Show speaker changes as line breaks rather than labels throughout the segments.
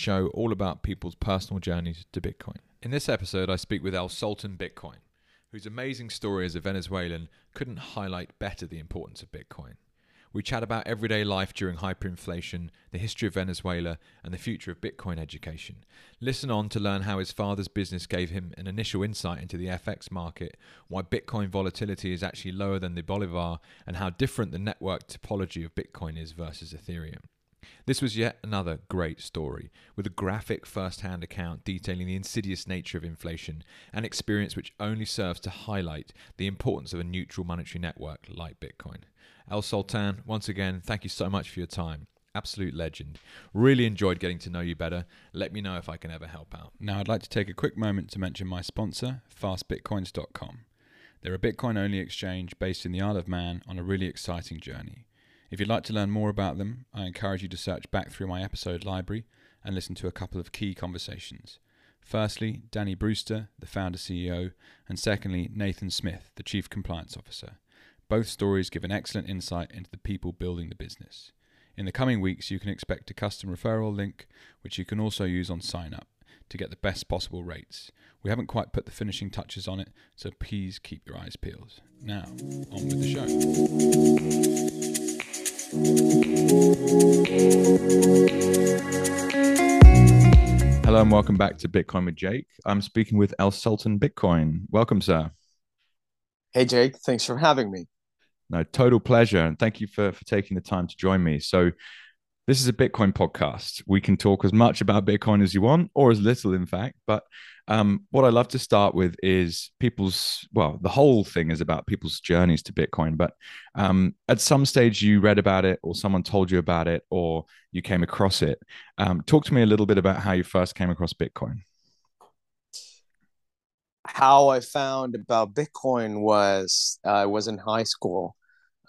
show all about people's personal journeys to Bitcoin. In this episode, I speak with El Sultan Bitcoin, whose amazing story as a Venezuelan couldn't highlight better the importance of Bitcoin. We chat about everyday life during hyperinflation, the history of Venezuela, and the future of Bitcoin education. Listen on to learn how his father's business gave him an initial insight into the FX market, why Bitcoin volatility is actually lower than the Bolivar, and how different the network topology of Bitcoin is versus Ethereum. This was yet another great story, with a graphic first hand account detailing the insidious nature of inflation, an experience which only serves to highlight the importance of a neutral monetary network like Bitcoin. El Sultan, once again, thank you so much for your time. Absolute legend. Really enjoyed getting to know you better. Let me know if I can ever help out.
Now, I'd like to take a quick moment to mention my sponsor, fastbitcoins.com. They're a Bitcoin only exchange based in the Isle of Man on a really exciting journey. If you'd like to learn more about them, I encourage you to search back through my episode library and listen to a couple of key conversations. Firstly, Danny Brewster, the founder CEO, and secondly, Nathan Smith, the Chief Compliance Officer. Both stories give an excellent insight into the people building the business. In the coming weeks, you can expect a custom referral link, which you can also use on sign up to get the best possible rates. We haven't quite put the finishing touches on it, so please keep your eyes peeled. Now, on with the show.
Hello and welcome back to Bitcoin with Jake. I'm speaking with El Sultan Bitcoin. Welcome, sir.
Hey, Jake. Thanks for having me.
No, total pleasure. And thank you for, for taking the time to join me. So, this is a Bitcoin podcast. We can talk as much about Bitcoin as you want, or as little, in fact. But um, what I love to start with is people's, well, the whole thing is about people's journeys to Bitcoin. But um, at some stage, you read about it, or someone told you about it, or you came across it. Um, talk to me a little bit about how you first came across Bitcoin.
How I found about Bitcoin was uh, I was in high school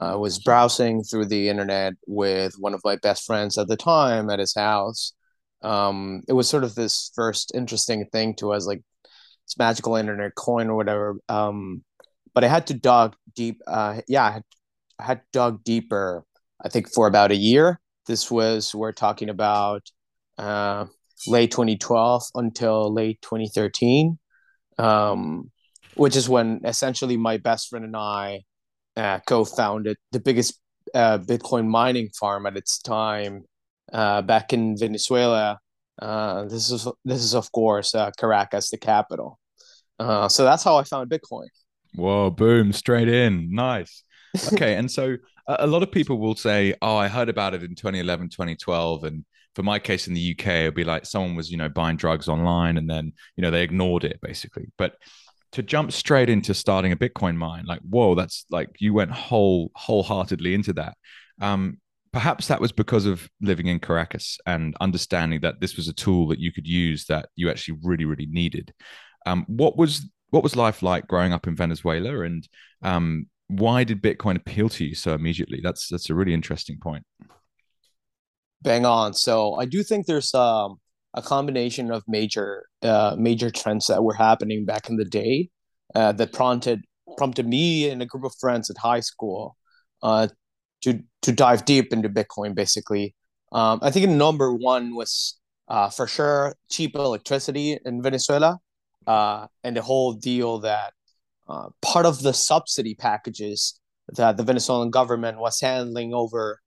I was browsing through the internet with one of my best friends at the time at his house. Um, it was sort of this first interesting thing to us, like it's magical internet coin or whatever. Um, but I had to dug deep. Uh, yeah, I had, I had dug deeper. I think for about a year. This was we're talking about uh, late 2012 until late 2013, um, which is when essentially my best friend and I uh, co-founded the biggest uh, Bitcoin mining farm at its time uh, back in Venezuela. Uh, this is this is of course uh, Caracas, the capital. Uh, so that's how I found Bitcoin.
Whoa! Boom! Straight in. Nice. Okay, and so a lot of people will say, "Oh, I heard about it in 2011, 2012," and for my case in the UK, it'd be like someone was, you know, buying drugs online and then, you know, they ignored it basically. But to jump straight into starting a Bitcoin mine, like, whoa, that's like you went whole wholeheartedly into that. Um, perhaps that was because of living in Caracas and understanding that this was a tool that you could use that you actually really, really needed. Um, what was what was life like growing up in Venezuela, and um, why did Bitcoin appeal to you so immediately? That's that's a really interesting point.
Bang on. So I do think there's um a combination of major uh, major trends that were happening back in the day uh, that prompted prompted me and a group of friends at high school uh, to to dive deep into Bitcoin. Basically, um, I think number one was uh, for sure cheap electricity in Venezuela, uh, and the whole deal that uh, part of the subsidy packages that the Venezuelan government was handling over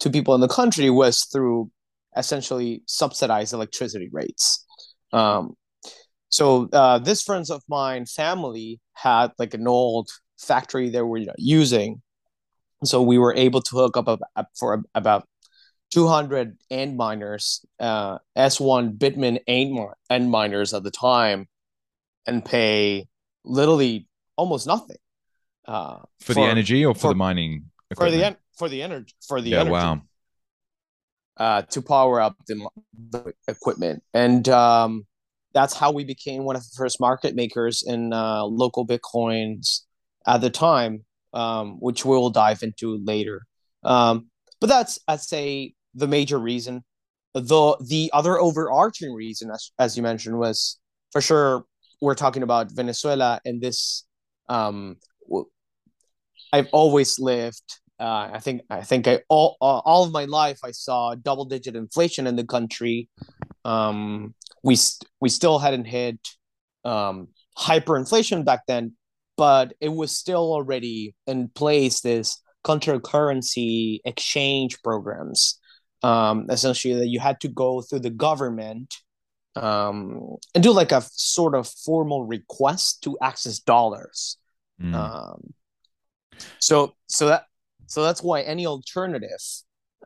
to people in the country was through essentially subsidize electricity rates. Um, so uh, this friends of mine family had like an old factory they were using, so we were able to hook up for about 200 Antminers, uh, S1 Bitmain Antminers at the time, and pay literally almost nothing.
Uh, for, for, the energy or for, for the mining?
Equipment? For the en- for the energy for the
yeah,
energy.
Wow
uh, to power up the, the equipment. And um, that's how we became one of the first market makers in uh, LocalBitcoins at the time, um, which we'll dive into later. Um, but that's, I'd say, the major reason. The, the other overarching reason, as, as you mentioned, was for sure we're talking about Venezuela and this. Um, I've always lived uh, I think I think I all uh, all of my life I saw double digit inflation in the country, Um, we st- we still hadn't hit um, hyperinflation back then, but it was still already in place. This currency exchange programs, um, essentially that you had to go through the government um, and do like a sort of formal request to access dollars. Mm. Um, so so that so that's why any alternative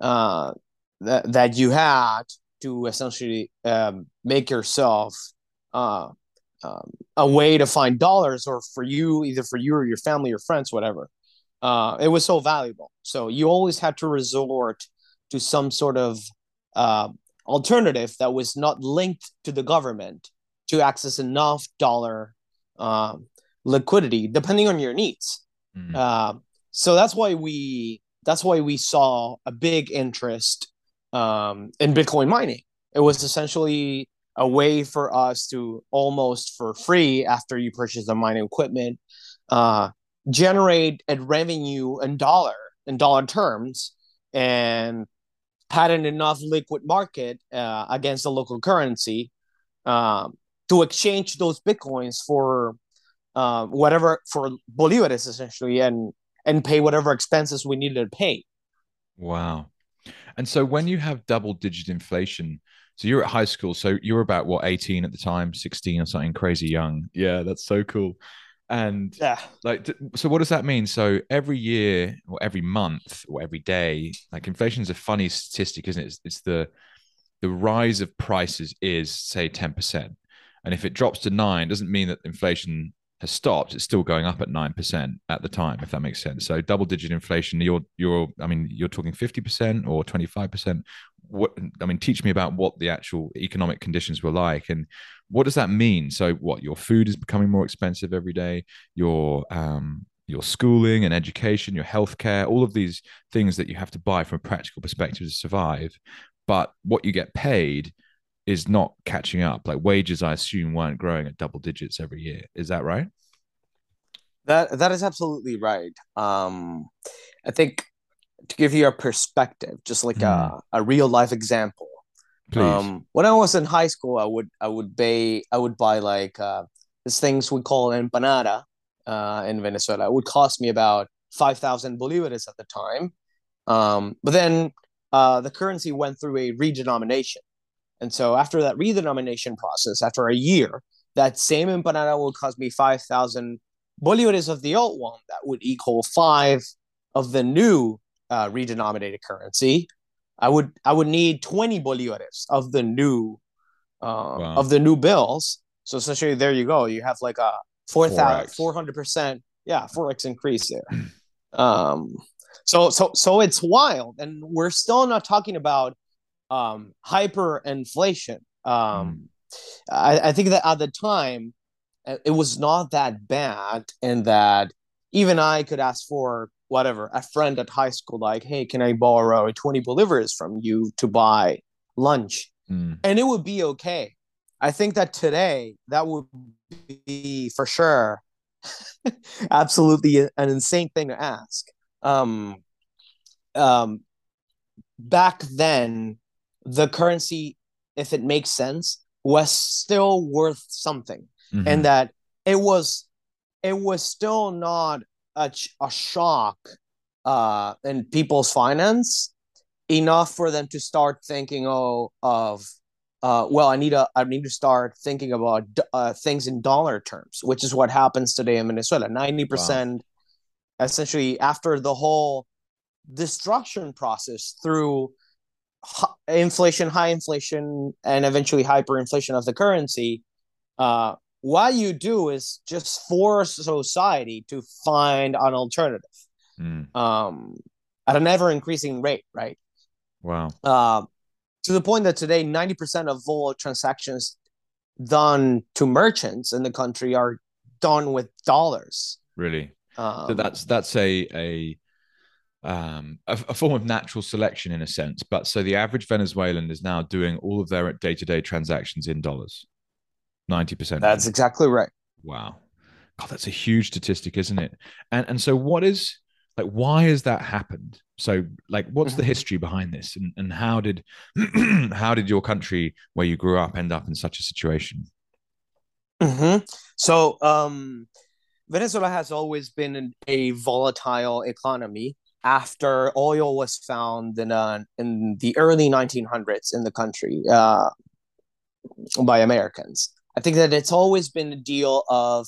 uh, that that you had to essentially um, make yourself uh, um, a way to find dollars, or for you, either for you or your family or friends, whatever. Uh, it was so valuable. So you always had to resort to some sort of uh, alternative that was not linked to the government to access enough dollar um, liquidity, depending on your needs. Mm-hmm. Uh, so that's why we that's why we saw a big interest um, in Bitcoin mining. It was essentially a way for us to almost for free after you purchase the mining equipment uh, generate a revenue in dollar in dollar terms and had an enough liquid market uh, against the local currency um, to exchange those bitcoins for uh, whatever for bolivares essentially and and pay whatever expenses we needed to pay.
Wow. And so when you have double digit inflation, so you're at high school, so you're about what 18 at the time, 16 or something crazy young. Yeah, that's so cool. And yeah, like, so what does that mean? So every year or every month or every day, like inflation is a funny statistic, isn't it? It's, it's the the rise of prices is say 10%. And if it drops to nine, doesn't mean that inflation has stopped, it's still going up at nine percent at the time, if that makes sense. So double digit inflation, you're you're I mean, you're talking 50% or 25%. What I mean, teach me about what the actual economic conditions were like and what does that mean? So what your food is becoming more expensive every day, your um your schooling and education, your healthcare, all of these things that you have to buy from a practical perspective to survive. But what you get paid is not catching up. Like wages, I assume, weren't growing at double digits every year. Is that right?
That that is absolutely right. Um, I think to give you a perspective, just like mm. a, a real life example. Please. Um, when I was in high school, I would I would buy I would buy like uh, these things we call empanada uh, in Venezuela. It would cost me about five thousand bolivares at the time. Um, but then uh, the currency went through a redenomination. And so after that redenomination process, after a year, that same empanada will cost me 5,000 bolivares of the old one. That would equal five of the new uh, redenominated currency. I would I would need 20 bolivares of the new uh, wow. of the new bills. So essentially, there you go. You have like a 400 percent yeah forex increase there. um, so so so it's wild, and we're still not talking about um, hyperinflation. Um, mm. I, I think that at the time, uh, it was not that bad, and that even I could ask for whatever a friend at high school, like, "Hey, can I borrow twenty bolivars from you to buy lunch?" Mm. And it would be okay. I think that today that would be for sure absolutely an insane thing to ask. Um, um, back then, the currency, if it makes sense, was still worth something, mm-hmm. and that it was it was still not a, a shock uh, in people's finance enough for them to start thinking oh of uh, well i need a i need to start thinking about uh, things in dollar terms which is what happens today in venezuela 90% wow. essentially after the whole destruction process through inflation, high inflation, and eventually hyperinflation of the currency, uh, what you do is just force society to find an alternative mm. um, at an ever increasing rate, right?
Wow.
Uh, to the point that today, 90% of all transactions done to merchants in the country are done with dollars.
Really? Um, so that's that's a a um, a, a, form of natural selection in a sense. But so the average Venezuelan is now doing all of their day to day transactions in dollars. 90%.
That's exactly right.
Wow. God, that's a huge statistic, isn't it? And and so what is like why has that happened so like what's the history behind this and, and how did how did your country where you grew up end up in such a situation
Mm-hmm. So, um, Venezuela has always been a volatile economy. After oil was found in uh, in the early 1900s in the country uh, by Americans, I think that it's always been a deal of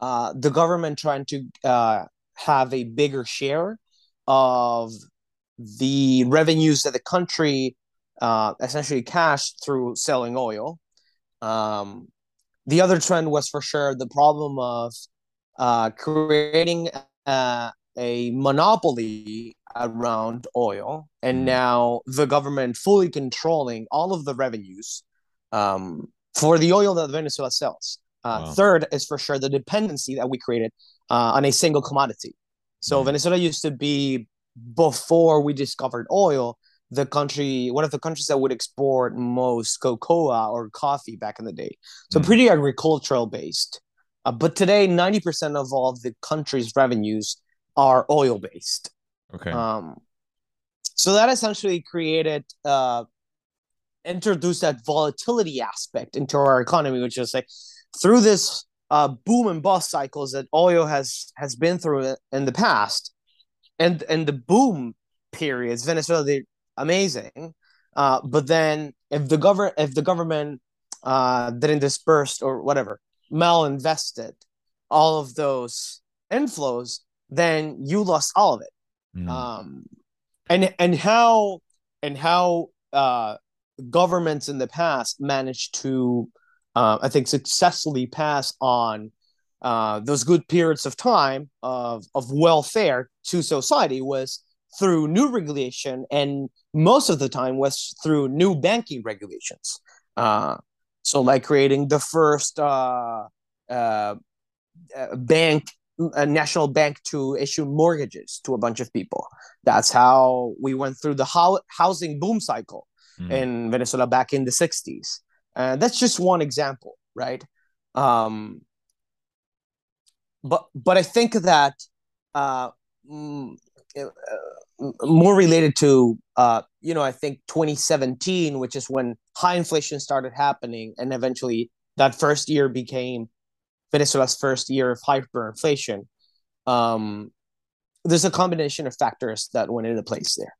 uh, the government trying to uh, have a bigger share of the revenues that the country uh, essentially cashed through selling oil. Um, the other trend was for sure the problem of creating a monopoly around oil, and mm. now the government fully controlling all of the revenues um, for the oil that Venezuela sells. Uh, wow. Third is for sure the dependency that we created uh, on a single commodity. So mm. Venezuela used to be before we discovered oil the country, one of the countries that would export most cocoa or coffee back in the day. So mm. pretty agricultural based. Uh, but today, 90% of all the country's revenues are oil based.
Okay.
Um, so that essentially created, uh, introduced that volatility aspect into our economy, which is like through this uh, boom and bust cycles that oil has has been through in the past, and and the boom periods, Venezuela they amazing. Uh, but then if the government if the government uh, didn't disperse or whatever malinvested all of those inflows, then you lost all of it. Mm. Um, and and how and how uh, governments in the past managed to, uh, I think, successfully pass on uh, those good periods of time of of welfare to society was through new regulation and most of the time was through new banking regulations. Uh, so, like creating the first uh, uh, uh, bank, a national bank to issue mortgages to a bunch of people. That's how we went through the ho- housing boom cycle mm. in Venezuela back in the 60s. And that's just one example, right? Um, but but I think that uh, mm, uh more related to uh, you know i think 2017 which is when high inflation started happening and eventually that first year became venezuela's first year of hyperinflation um, there's a combination of factors that went into place there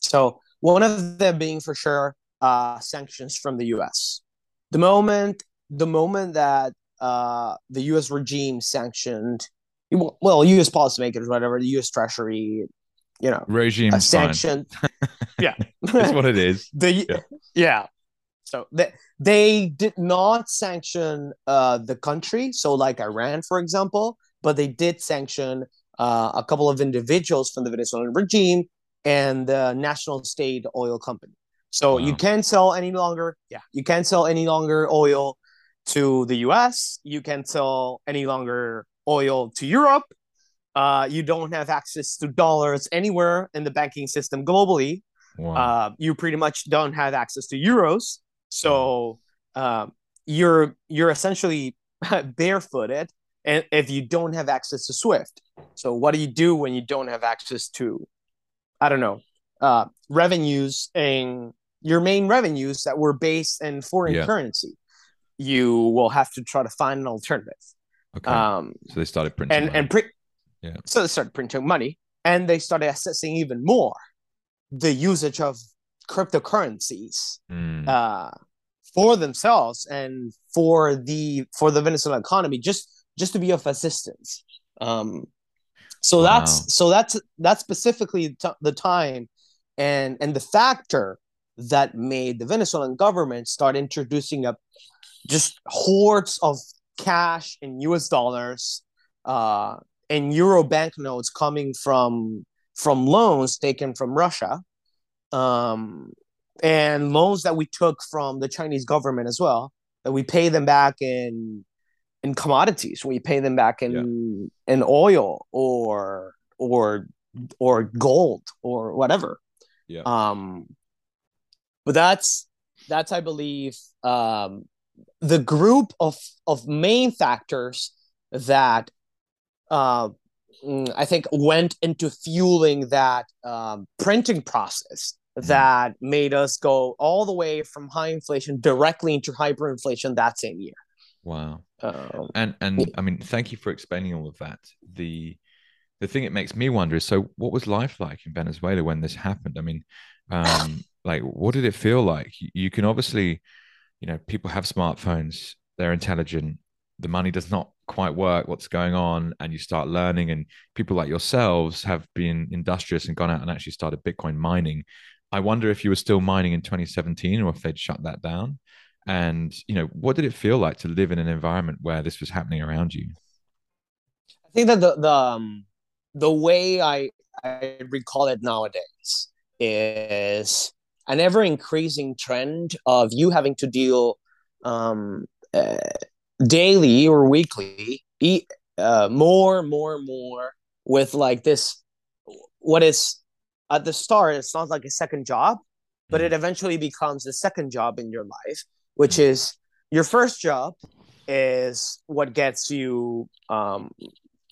so one of them being for sure uh, sanctions from the us the moment the moment that uh, the us regime sanctioned well, U.S. policymakers, whatever, the U.S. Treasury, you know
regime a
sanction. yeah,
that's what it is.
the yeah. yeah. So they they did not sanction uh, the country, so like Iran, for example, but they did sanction uh, a couple of individuals from the Venezuelan regime and the national state oil company. So wow. you can't sell any longer. Yeah, you can't sell any longer oil to the U.S. You can't sell any longer oil to Europe uh, you don't have access to dollars anywhere in the banking system globally. Wow. Uh, you pretty much don't have access to euros. So uh, you're you're essentially barefooted, and if you don't have access to Swift, so what do you do when you don't have access to, I don't know, uh, revenues and your main revenues that were based in foreign yeah. currency? You will have to try to find an alternative.
Okay. Um, so they started printing
and money. and pre- yeah. So they started printing money and they started assessing even more the usage of cryptocurrencies mm. uh, for themselves and for the for the Venezuelan economy just just to be of assistance. Um, so wow. that's so that's that's specifically t- the time and and the factor that made the Venezuelan government start introducing up just hordes of cash in US dollars uh, and euro banknotes coming from from loans taken from Russia, um, and loans that we took from the Chinese government as well. That we pay them back in in commodities. We pay them back in yeah. in oil or or or gold or whatever.
Yeah.
Um, but that's that's I believe um, the group of of main factors that uh, I think went into fueling that um, printing process. That made us go all the way from high inflation directly into hyperinflation that same year.
Wow. Um, and and yeah. I mean, thank you for explaining all of that. The the thing it makes me wonder is so what was life like in Venezuela when this happened? I mean, um, like what did it feel like? You, you can obviously, you know, people have smartphones, they're intelligent, the money does not quite work, what's going on, and you start learning. And people like yourselves have been industrious and gone out and actually started Bitcoin mining. I wonder if you were still mining in 2017 or if they'd shut that down. And you know, what did it feel like to live in an environment where this was happening around you?
I think that the the um, the way I I recall it nowadays is an ever increasing trend of you having to deal um, uh, daily or weekly, eat uh, more, more, more with like this. What is at the start, it sounds like a second job, but it mm. eventually becomes the second job in your life, which is your first job is what gets you um,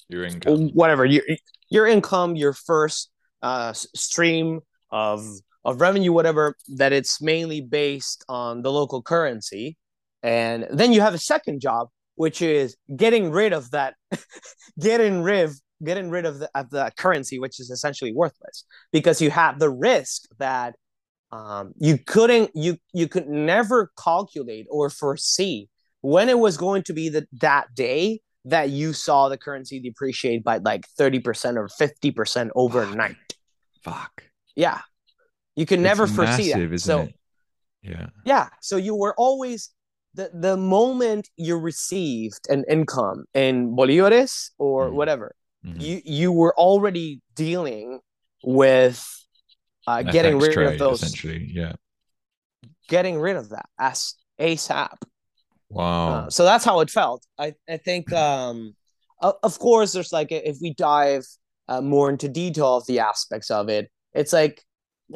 your income,
whatever your your income, your first uh, stream of of revenue, whatever that it's mainly based on the local currency, and then you have a second job, which is getting rid of that, getting rid getting rid of the, of the currency, which is essentially worthless, because you have the risk that um, you couldn't you you could never calculate or foresee when it was going to be the, that day that you saw the currency depreciate by like 30% or 50% overnight.
Fuck. Fuck.
Yeah. You can it's never foresee massive, that. so, it?
Yeah.
Yeah. So you were always the the moment you received an income in bolívares or mm-hmm. whatever, mm-hmm. you you were already dealing with uh, getting rid trade, of those.
Essentially, yeah.
Getting rid of that as ASAP.
Wow.
Uh, so that's how it felt. I I think um, of course there's like if we dive uh, more into detail of the aspects of it, it's like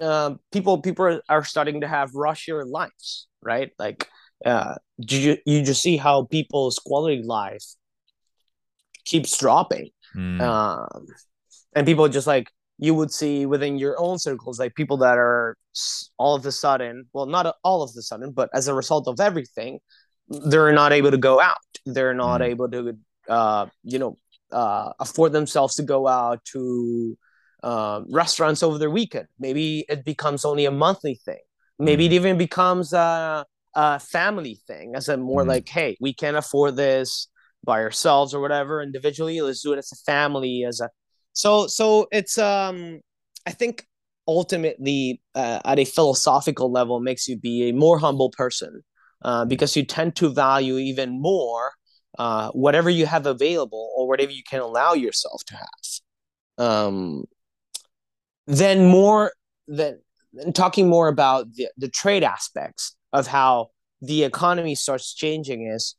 uh, people people are starting to have rushier lives, right? Like uh, you you just see how people's quality life keeps dropping, mm. um, and people just like you would see within your own circles, like people that are all of a sudden, well, not all of a sudden, but as a result of everything, they're not able to go out. They're not mm. able to, uh, you know, uh, afford themselves to go out to uh, restaurants over their weekend. Maybe it becomes only a monthly thing. Maybe mm. it even becomes a, a, family thing, as a more mm. like, hey, we can't afford this by ourselves or whatever individually. Let's do it as a family. As a so so it's um, I think ultimately uh, at a philosophical level makes you be a more humble person uh, because you tend to value even more uh, whatever you have available or whatever you can allow yourself to have. Um, then more than talking more about the, the trade aspects of how the economy starts changing is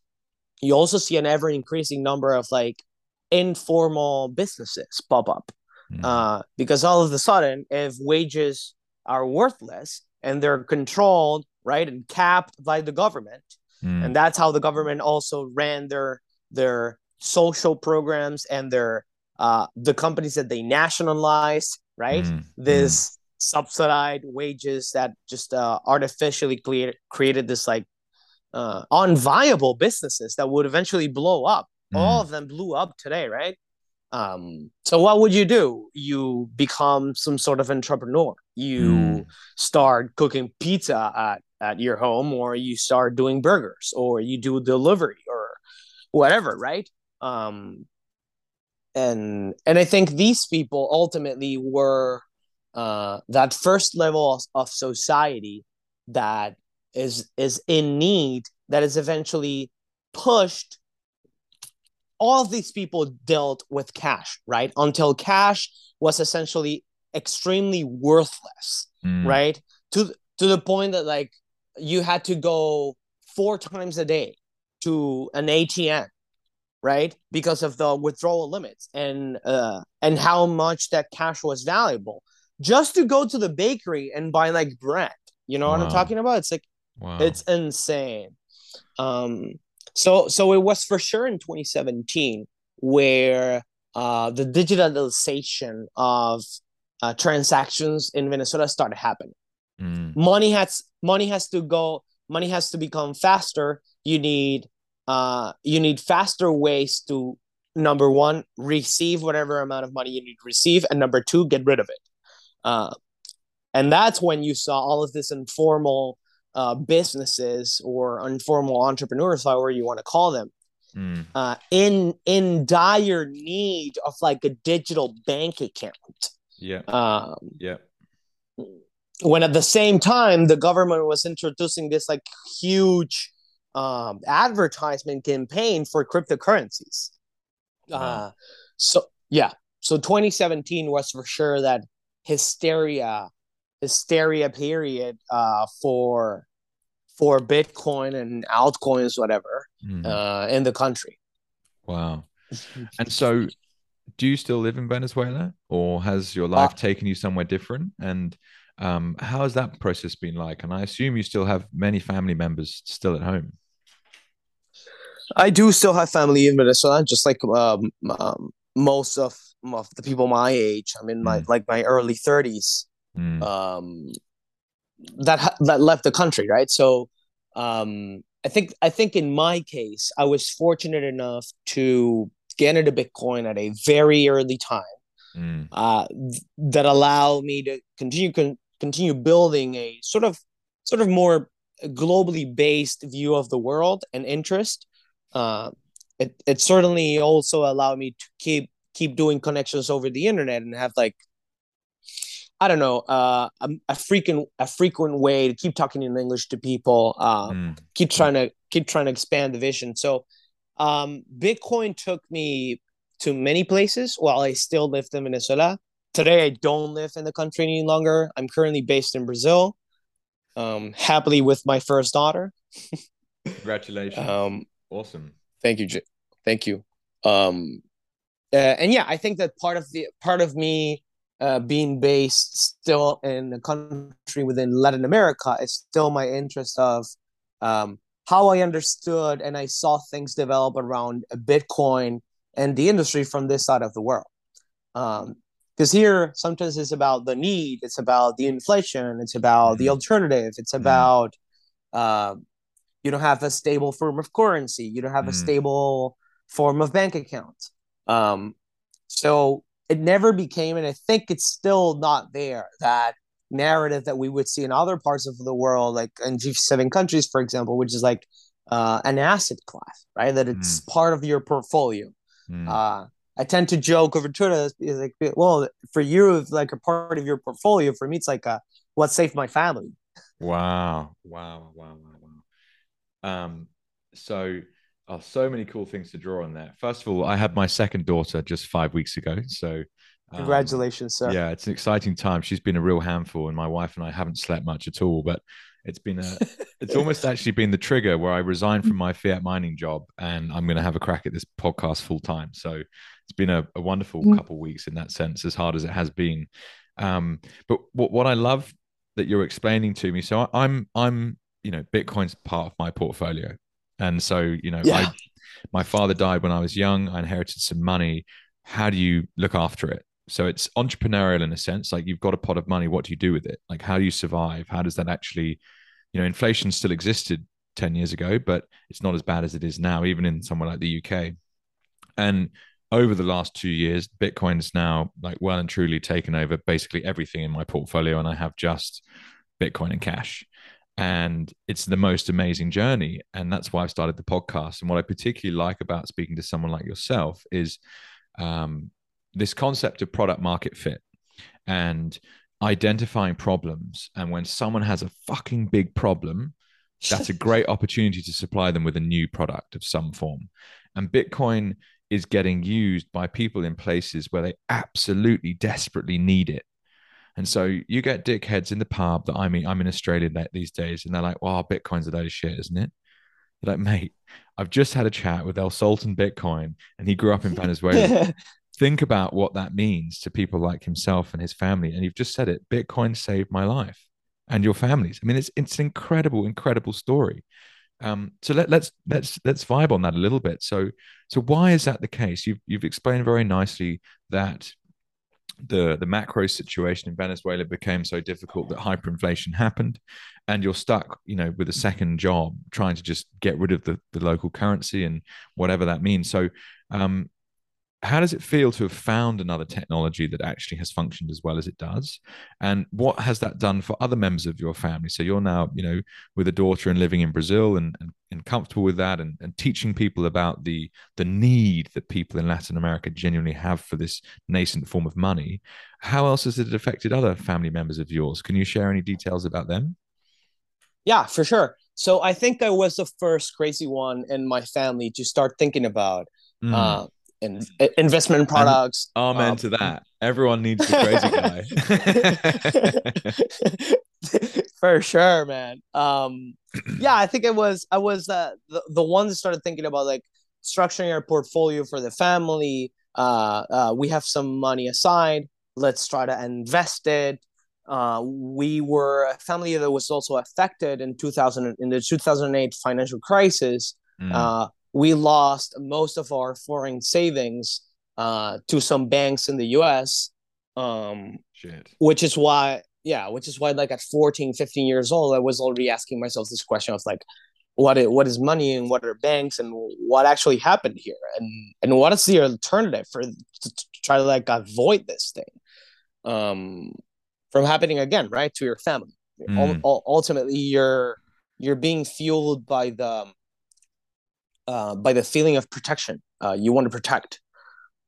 you also see an ever increasing number of like informal businesses pop up mm. uh, because all of a sudden if wages are worthless and they're controlled right and capped by the government mm. and that's how the government also ran their their social programs and their uh, the companies that they nationalized right mm. this mm. subsidized wages that just uh, artificially created created this like uh, unviable businesses that would eventually blow up all mm. of them blew up today right um, so what would you do? You become some sort of entrepreneur. You mm. start cooking pizza at, at your home, or you start doing burgers, or you do delivery or whatever, right? Um, and and I think these people ultimately were uh, that first level of, of society that is is in need that is eventually pushed all these people dealt with cash, right? Until cash was essentially extremely worthless, mm. right? To to the point that like you had to go four times a day to an ATM, right? Because of the withdrawal limits and uh and how much that cash was valuable. Just to go to the bakery and buy like bread. You know wow. what I'm talking about? It's like wow. it's insane. Um so so it was for sure in 2017 where uh, the digitalization of uh, transactions in Venezuela started happening. Mm. Money has money has to go. Money has to become faster. You need uh, you need faster ways to number one receive whatever amount of money you need to receive, and number two get rid of it. Uh, and that's when you saw all of this informal uh, businesses or informal entrepreneurs, however you want to call them, mm. uh, in in dire need of like a digital bank account.
Yeah. Um, yeah.
When at the same time the government was introducing this like huge um, advertisement campaign for cryptocurrencies. Wow. Uh, so yeah, so 2017 was for sure that hysteria hysteria period uh, for for Bitcoin and altcoins, whatever, mm. uh, in the country.
Wow. and so, do you still live in Venezuela, or has your life uh, taken you somewhere different? And um, how has that process been like? And I assume you still have many family members still at home.
I do still have family in Venezuela, just like um, um, most of, of the people my age. I'm in my mm. like my early 30s mm. um, that that left the country, right? So um, I think I think in my case, I was fortunate enough to get into Bitcoin at a very early time mm. uh, that allowed me to continue con- continue building a sort of sort of more globally based view of the world and interest. Uh, it it certainly also allowed me to keep keep doing connections over the internet and have like I don't know, uh, a, a, frequent a frequent way to keep talking in English to people, uh, mm. keep trying to keep trying to expand the vision. So, um, Bitcoin took me to many places while I still lived in Venezuela. Today, I don't live in the country any longer. I'm currently based in Brazil, um, happily with my first daughter.
Congratulations! Um, awesome.
Thank you, thank you. Um, uh, and yeah, I think that part of the part of me uh, being based still in a country within Latin America is still my interest of um, how I understood and I saw things develop around Bitcoin and the industry from this side of the world. Because um, here, sometimes it's about the need, it's about the inflation, it's about mm-hmm. the alternative, it's mm-hmm. about uh, you don't have a stable form of currency, you don't have mm-hmm. a stable form of bank account. Um, so it never became, and I think it's still not there, that narrative that we would see in other parts of the world, like in G7 countries, for example, which is like uh, an asset class, right? That it's mm. part of your portfolio. Mm. Uh, I tend to joke over Twitter, is like, well, for you, it's like a part of your portfolio. For me, it's like a, what saved my family.
Wow, wow, wow, wow, wow. Um, so Oh, so many cool things to draw on there. First of all, I had my second daughter just five weeks ago. So,
um, congratulations, sir.
Yeah, it's an exciting time. She's been a real handful, and my wife and I haven't slept much at all. But it's been a, it's almost actually been the trigger where I resigned from my fiat mining job, and I'm going to have a crack at this podcast full time. So, it's been a, a wonderful mm. couple weeks in that sense, as hard as it has been. Um, but what what I love that you're explaining to me, so I, I'm I'm you know Bitcoin's part of my portfolio and so, you know, yeah. I, my father died when I was young. I inherited some money. How do you look after it? So it's entrepreneurial in a sense. Like you've got a pot of money. What do you do with it? Like how do you survive? How does that actually, you know, inflation still existed 10 years ago, but it's not as bad as it is now, even in somewhere like the UK. And over the last two years, Bitcoin's now like well and truly taken over basically everything in my portfolio. And I have just Bitcoin and cash and it's the most amazing journey. And that's why i've started the podcast. And what i particularly like about speaking to someone like yourself is um, this concept of product market fit and identifying problems. And when someone has a fucking big problem that's a great opportunity to supply them with a new product of some form. And bitcoin is getting used by people in places where they absolutely desperately need it and so you get dickheads in the pub that I mean, I'm in Australia these days, and they're like, "Wow, Bitcoin's a load of shit, isn't it?" You're like, mate, I've just had a chat with El Sultan Bitcoin, and he grew up in Venezuela. Think about what that means to people like himself and his family. And you've just said it: Bitcoin saved my life and your families. I mean, it's it's an incredible, incredible story. Um, so let, let's let's let's vibe on that a little bit. So so why is that the case? You've you've explained very nicely that the the macro situation in Venezuela became so difficult that hyperinflation happened, and you're stuck, you know, with a second job trying to just get rid of the the local currency and whatever that means. So, um, how does it feel to have found another technology that actually has functioned as well as it does? And what has that done for other members of your family? So you're now you know with a daughter and living in brazil and, and, and comfortable with that and, and teaching people about the the need that people in latin america genuinely have for this nascent form of money. How else has it affected other family members of yours? Can you share any details about them?
Yeah for sure. So i think i was the first crazy one in my family to start thinking about mm. uh, in, investment products.
And amen um, to that. Everyone needs
the crazy guy. For sure, man. Um, yeah, I think it was I was uh, the the one that started thinking about like structuring our portfolio for the family. Uh, uh, we have some money aside. Let's try to invest it. Uh, we were a family that was also affected in 2000 in the 2008 financial crisis. Mm. Uh, we lost most of our foreign savings uh, to some banks in the US. Um, Shit. Which is why, yeah, which is why, like at 14, 15 years old, I was already asking myself this question of like, what is, what is money and what are banks and what actually happened here and and what is the alternative for to, to try to like avoid this thing um from happening again right to your family mm. ultimately you're you're being fueled by the uh, by the feeling of protection uh, you want to protect.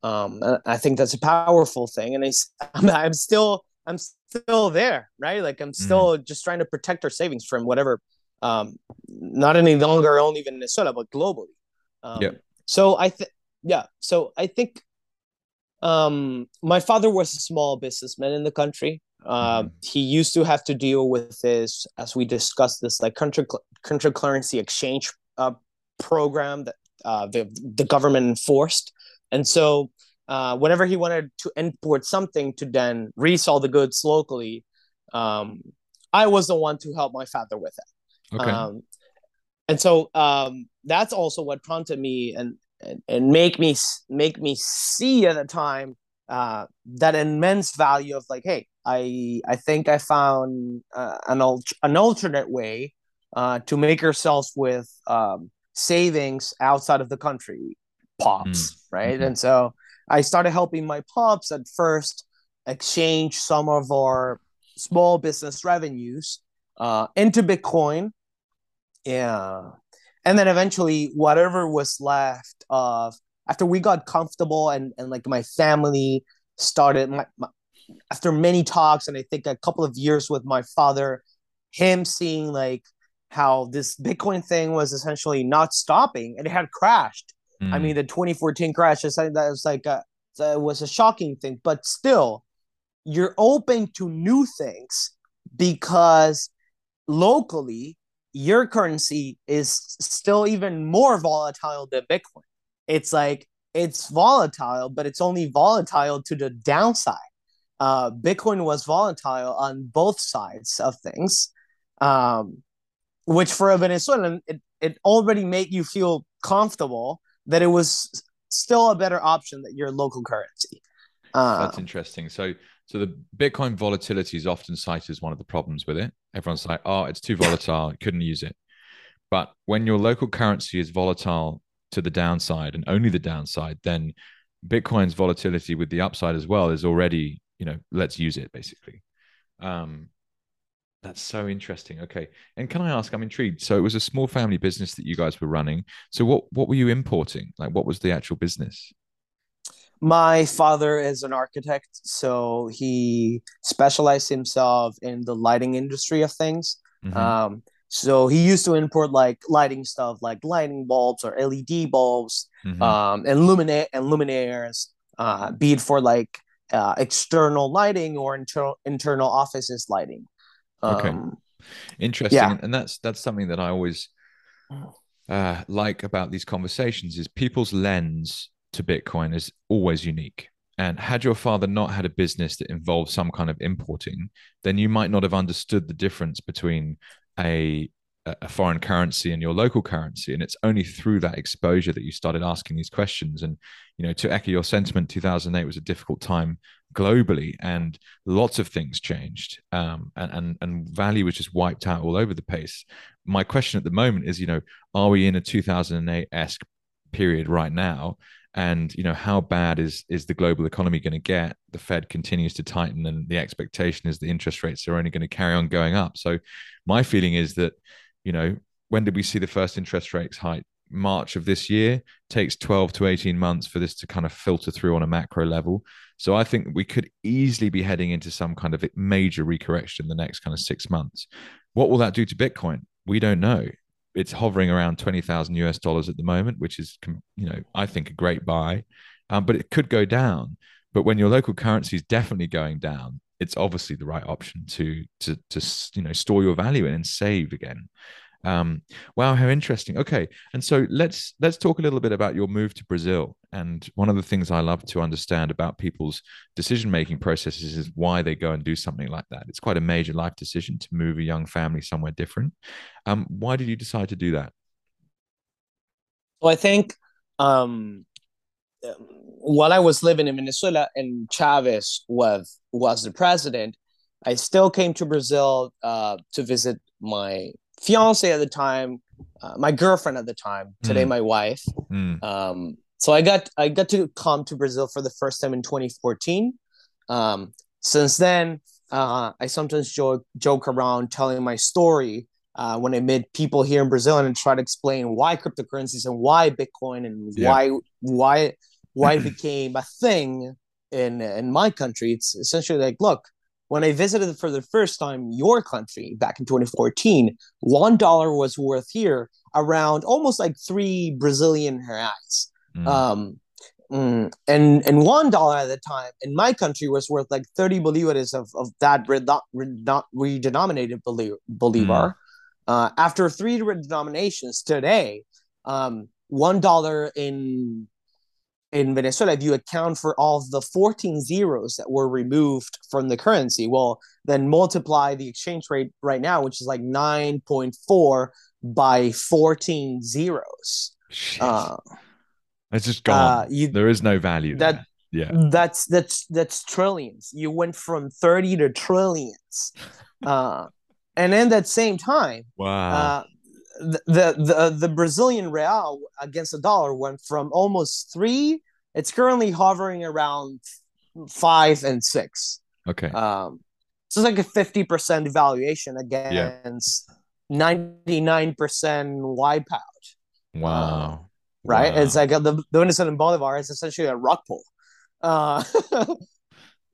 Um, I think that's a powerful thing, and I'm, I'm still I'm still there, right? Like I'm mm. still mm. just trying to protect our savings from whatever, um, not any longer only in Venezuela, but globally. Um, yeah. So I think, yeah. So I think, um, my father was a small businessman in the country. Uh, mm. He used to have to deal with this, as we discussed, this like country country currency exchange uh, program that uh, the the government enforced, and so uh, whenever he wanted to import something to then resell the goods locally, um, I was the one to help my father with it. Okay. Um, and so um, that's also what prompted me and, and and make me make me see at the time uh, that immense value of like, hey, I I think I found uh, an an alternate way uh, to make yourself with um, savings outside of the country pops mm. right mm-hmm. and so i started helping my pops at first exchange some of our small business revenues uh, into bitcoin yeah and then eventually whatever was left of after we got comfortable and and like my family started my, my, after many talks and i think a couple of years with my father him seeing like how this Bitcoin thing was essentially not stopping and it had crashed. Mm. I mean, the 2014 crash, is something that was like a, it was a shocking thing, but still, you're open to new things because locally your currency is still even more volatile than Bitcoin. It's like it's volatile, but it's only volatile to the downside. Uh, Bitcoin was volatile on both sides of things. Um, which for a Venezuelan, it, it already made you feel comfortable that it was still a better option than your local currency.
Uh, That's interesting. So, so the Bitcoin volatility is often cited as one of the problems with it. Everyone's like, "Oh, it's too volatile, couldn't use it." But when your local currency is volatile to the downside and only the downside, then Bitcoin's volatility with the upside as well is already, you know, let's use it basically. Um, that's so interesting. Okay. And can I ask, I'm intrigued. So it was a small family business that you guys were running. So what what were you importing? Like what was the actual business?
My father is an architect, so he specialized himself in the lighting industry of things. Mm-hmm. Um, so he used to import like lighting stuff, like lighting bulbs or LED bulbs, mm-hmm. um, and lumina- and luminaires, uh, be it for like uh, external lighting or internal internal offices lighting.
Okay. Um, Interesting. Yeah. And that's that's something that I always uh, like about these conversations is people's lens to Bitcoin is always unique. And had your father not had a business that involved some kind of importing, then you might not have understood the difference between a a foreign currency and your local currency and it's only through that exposure that you started asking these questions and you know to echo your sentiment 2008 was a difficult time globally and lots of things changed um, and, and and value was just wiped out all over the place. My question at the moment is you know are we in a 2008-esque period right now? And you know how bad is is the global economy going to get? The fed continues to tighten and the expectation is the interest rates are only going to carry on going up. So my feeling is that you know, when did we see the first interest rates hike? March of this year takes 12 to 18 months for this to kind of filter through on a macro level. So I think we could easily be heading into some kind of major recorrection in the next kind of six months. What will that do to Bitcoin? We don't know. It's hovering around 20,000 US dollars at the moment, which is, you know, I think a great buy, um, but it could go down. But when your local currency is definitely going down, it's obviously the right option to to to you know store your value in and save again um, wow how interesting. Okay and so let's let's talk a little bit about your move to brazil. And one of the things i love to understand about people's decision making processes is why they go and do something like that. It's quite a major life decision to move a young family somewhere different. Um, why did you decide to do that?
Well i think um, while I was living in Venezuela and Chavez was was the president, I still came to Brazil uh, to visit my fiance at the time, uh, my girlfriend at the time, today mm. my wife. Mm. Um, so I got I got to come to Brazil for the first time in 2014. Um, since then, uh, I sometimes joke joke around telling my story uh, when I meet people here in Brazil and I try to explain why cryptocurrencies and why Bitcoin and yeah. why why why it became a thing in in my country. It's essentially like, look, when I visited for the first time your country back in 2014, one dollar was worth here around almost like three Brazilian reais. Mm. Um, mm, and and one dollar at the time in my country was worth like 30 bolivares of, of that redenominated bolivar. Mm. Uh, after three redenominations today, um, one dollar in in Venezuela, if you account for all the 14 zeros that were removed from the currency, well, then multiply the exchange rate right now, which is like 9.4 by 14 zeros.
Uh, it's just gone. Uh, you, there is no value. That there. yeah,
that's that's that's trillions. You went from 30 to trillions. uh, and in that same time,
wow.
The, the the Brazilian real against the dollar went from almost three. It's currently hovering around five and six.
Okay.
Um, so it's like a fifty percent devaluation against ninety nine percent wipeout.
Wow. Um,
right. Wow. It's like a, the the Venezuelan bolivar is essentially a rug pull. Uh,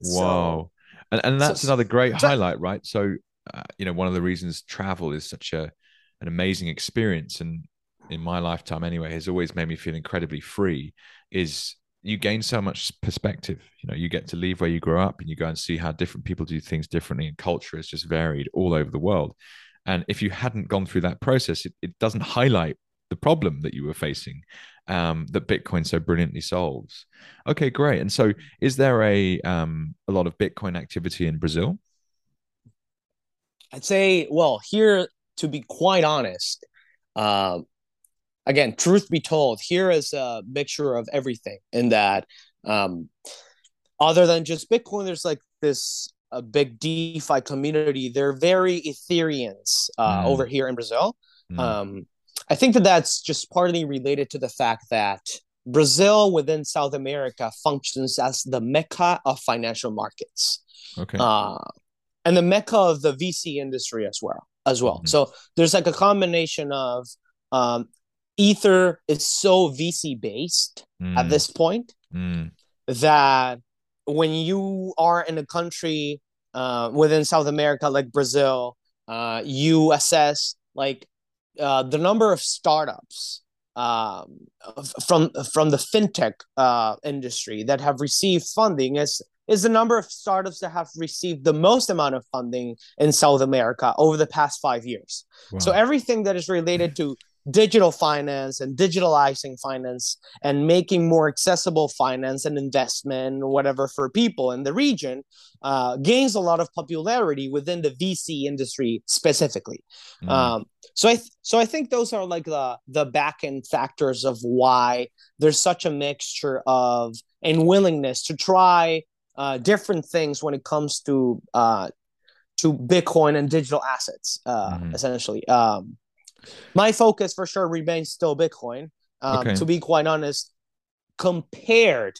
wow. and and that's so, another great so, highlight, right? So, uh, you know, one of the reasons travel is such a an amazing experience. And in my lifetime anyway has always made me feel incredibly free is you gain so much perspective. You know you get to leave where you grow up and you go and see how different people do things differently and culture is just varied all over the world. And if you hadn't gone through that process it, it doesn't highlight the problem that you were facing um, that bitcoin so brilliantly solves. Okay great. And so is there a um, a lot of bitcoin activity in brazil?
I'd say well here to be quite honest, uh, again, truth be told, here is a mixture of everything in that um, other than just Bitcoin, there's like this a big DeFi community. They're very Ethereans uh, mm. over here in Brazil. Mm. Um, I think that that's just partly related to the fact that Brazil within South America functions as the mecca of financial markets.
Okay.
Uh, and the mecca of the VC industry as well as well. Mm-hmm. So there's like a combination of um, Ether is so VC based mm. at this point mm. that when you are in a country uh, within South America like Brazil, uh, you assess like uh, the number of startups um, from from the fintech uh, industry that have received funding is is the number of startups that have received the most amount of funding in South America over the past five years. Wow. So everything that is related to digital finance and digitalizing finance and making more accessible finance and investment whatever for people in the region uh, gains a lot of popularity within the vc industry specifically mm. um, so i th- so i think those are like the the back end factors of why there's such a mixture of and willingness to try uh, different things when it comes to uh, to bitcoin and digital assets uh, mm. essentially um, my focus for sure remains still Bitcoin. Um, okay. To be quite honest, compared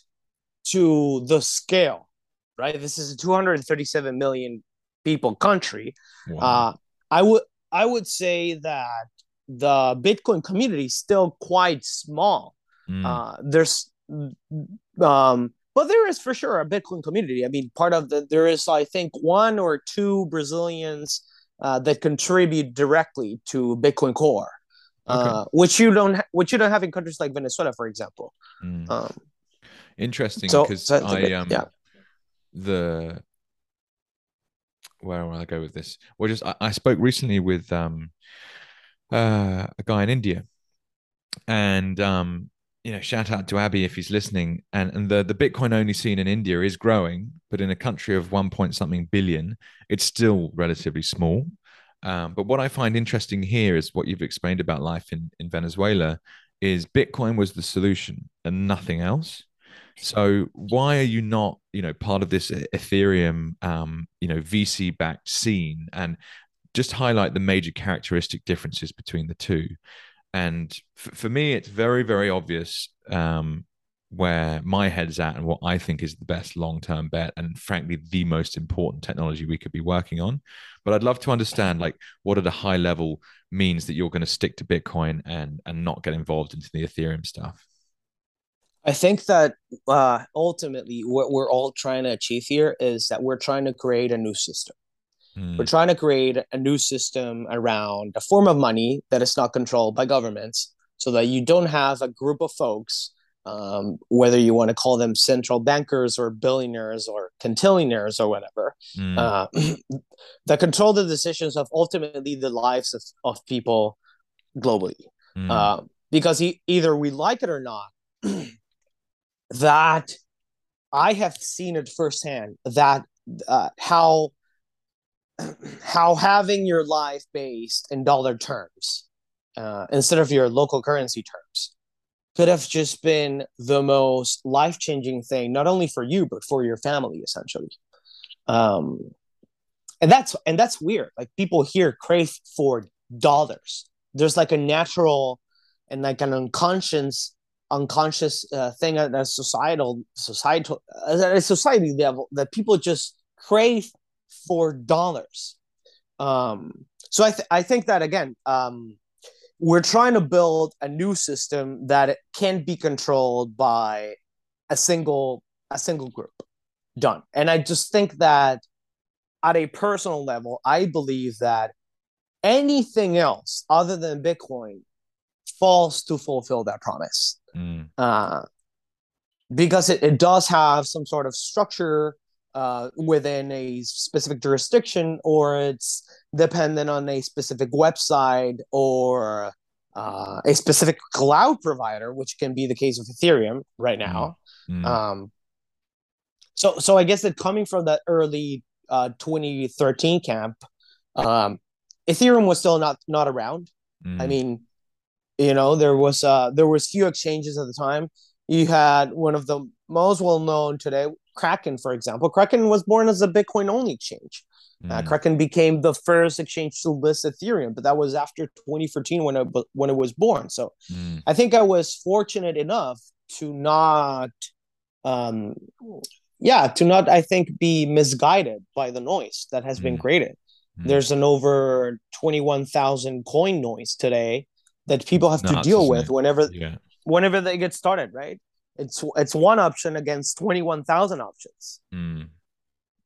to the scale, right? This is a 237 million people country. Wow. Uh, I would I would say that the Bitcoin community is still quite small. Mm. Uh, there's um, but there is for sure a Bitcoin community. I mean, part of the there is I think one or two Brazilians uh, that contribute directly to Bitcoin Core, okay. uh, which you don't ha- which you don't have in countries like Venezuela, for example.
Mm. Um, Interesting, because so, so I um yeah. the where will I go with this? Well, just I, I spoke recently with um uh, a guy in India, and um you know, shout out to Abby if he's listening. And and the the Bitcoin only scene in India is growing, but in a country of one point something billion, it's still relatively small. Um, but what I find interesting here is what you've explained about life in in Venezuela is Bitcoin was the solution and nothing else. So why are you not, you know, part of this Ethereum, um, you know, VC backed scene and just highlight the major characteristic differences between the two? And f- for me it's very very obvious um, where my head's at and what i think is the best long-term bet and frankly the most important technology we could be working on but i'd love to understand like what at a high level means that you're going to stick to bitcoin and and not get involved into the ethereum stuff
I think that uh, ultimately what we're all trying to achieve here is that we're trying to create a new system. Mm. We're trying to create a new system around a form of money that is not controlled by governments so that you don't have a group of folks, um, whether you want to call them central bankers or billionaires or cantillionaires or whatever, mm. uh, that control the decisions of ultimately the lives of, of people globally. Mm. Uh, because e- either we like it or not, that I have seen it firsthand that uh, how how having your life based in dollar terms uh, instead of your local currency terms could have just been the most life changing thing, not only for you but for your family, essentially. Um, and that's and that's weird. Like people here crave for dollars. There's like a natural and like an unconscious unconscious uh, thing at a societal societal at a society level that people just crave for dollars. Um, so I, th- I think that again, um, we're trying to build a new system that can be controlled by a single a single group. Done. And I just think that at a personal level, I believe that anything else other than Bitcoin falls to fulfill that promise. Mm. Uh, because it, it does have some sort of structure uh, within a specific jurisdiction or it's dependent on a specific website or uh, a specific cloud provider, which can be the case with Ethereum right now. Mm-hmm. Um, so, so I guess that coming from that early uh, 2013 camp, um, Ethereum was still not not around. Mm-hmm. I mean, you know, there was uh, there was few exchanges at the time. You had one of the most well known today, Kraken, for example. Kraken was born as a Bitcoin only exchange. Mm. Uh, Kraken became the first exchange to list Ethereum, but that was after 2014 when it when it was born. So mm. I think I was fortunate enough to not, um, yeah, to not I think be misguided by the noise that has mm. been created. Mm. There's an over 21,000 coin noise today that people have to deal with whenever yeah. whenever they get started, right? It's it's one option against twenty one thousand options.
Mm.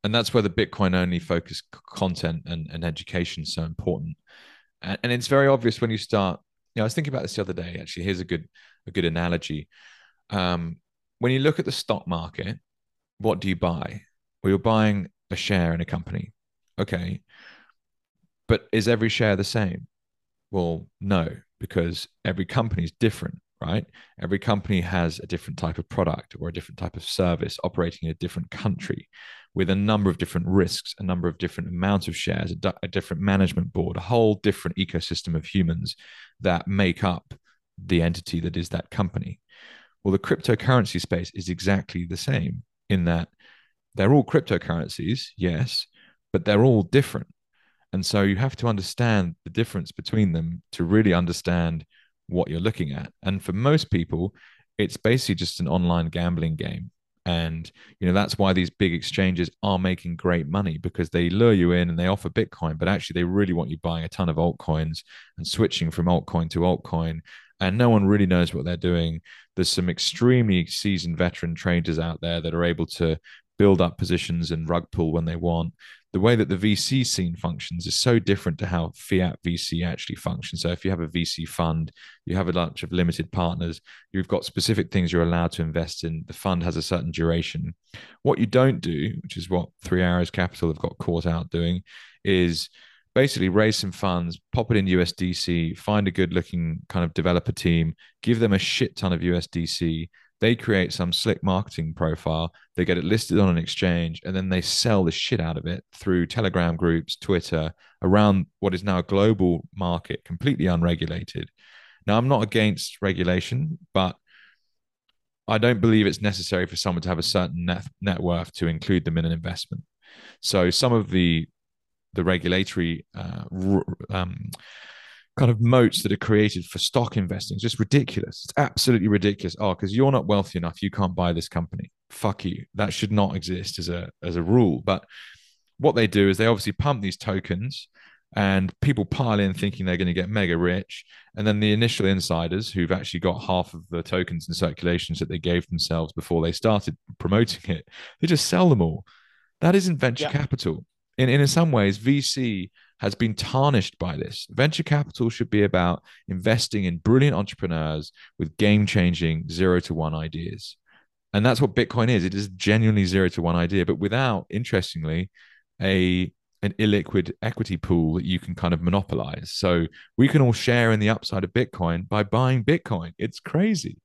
And that's where the Bitcoin only focus content and, and education is so important. And, and it's very obvious when you start. You know, I was thinking about this the other day. Actually, here's a good a good analogy. Um, when you look at the stock market, what do you buy? Well, you're buying a share in a company. Okay. But is every share the same? Well, no, because every company is different, right? Every company has a different type of product or a different type of service operating in a different country with a number of different risks, a number of different amounts of shares, a, a different management board, a whole different ecosystem of humans that make up the entity that is that company. Well, the cryptocurrency space is exactly the same in that they're all cryptocurrencies, yes, but they're all different. And so you have to understand the difference between them to really understand what you're looking at. And for most people, it's basically just an online gambling game. And you know that's why these big exchanges are making great money because they lure you in and they offer Bitcoin, but actually they really want you buying a ton of altcoins and switching from altcoin to altcoin. And no one really knows what they're doing. There's some extremely seasoned veteran traders out there that are able to build up positions and rug pull when they want the way that the VC scene functions is so different to how fiat VC actually functions. So if you have a VC fund, you have a bunch of limited partners, you've got specific things you're allowed to invest in. The fund has a certain duration. What you don't do, which is what Three Arrows Capital have got caught out doing, is basically raise some funds, pop it in USDC, find a good looking kind of developer team, give them a shit ton of USDC, they create some slick marketing profile, they get it listed on an exchange, and then they sell the shit out of it through Telegram groups, Twitter, around what is now a global market, completely unregulated. Now, I'm not against regulation, but I don't believe it's necessary for someone to have a certain net, net worth to include them in an investment. So some of the the regulatory uh, um, kind of moats that are created for stock investing. It's just ridiculous. It's absolutely ridiculous. Oh, because you're not wealthy enough, you can't buy this company. Fuck you. That should not exist as a as a rule. But what they do is they obviously pump these tokens and people pile in thinking they're going to get mega rich. And then the initial insiders who've actually got half of the tokens in circulations that they gave themselves before they started promoting it, they just sell them all. That isn't venture yeah. capital. In, in some ways, VC has been tarnished by this. Venture capital should be about investing in brilliant entrepreneurs with game changing zero to one ideas. And that's what Bitcoin is. It is genuinely zero to one idea, but without, interestingly, a an illiquid equity pool that you can kind of monopolize. So we can all share in the upside of Bitcoin by buying Bitcoin. It's crazy.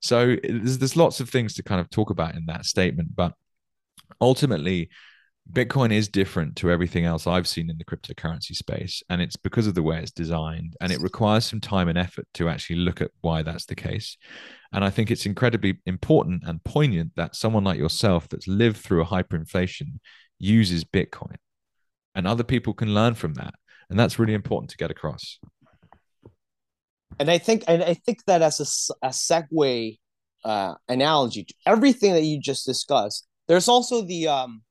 So there's, there's lots of things to kind of talk about in that statement, but ultimately, Bitcoin is different to everything else I've seen in the cryptocurrency space. And it's because of the way it's designed. And it requires some time and effort to actually look at why that's the case. And I think it's incredibly important and poignant that someone like yourself that's lived through a hyperinflation uses Bitcoin. And other people can learn from that. And that's really important to get across.
And I think and I think that as a, a segue uh, analogy to everything that you just discussed, there's also the um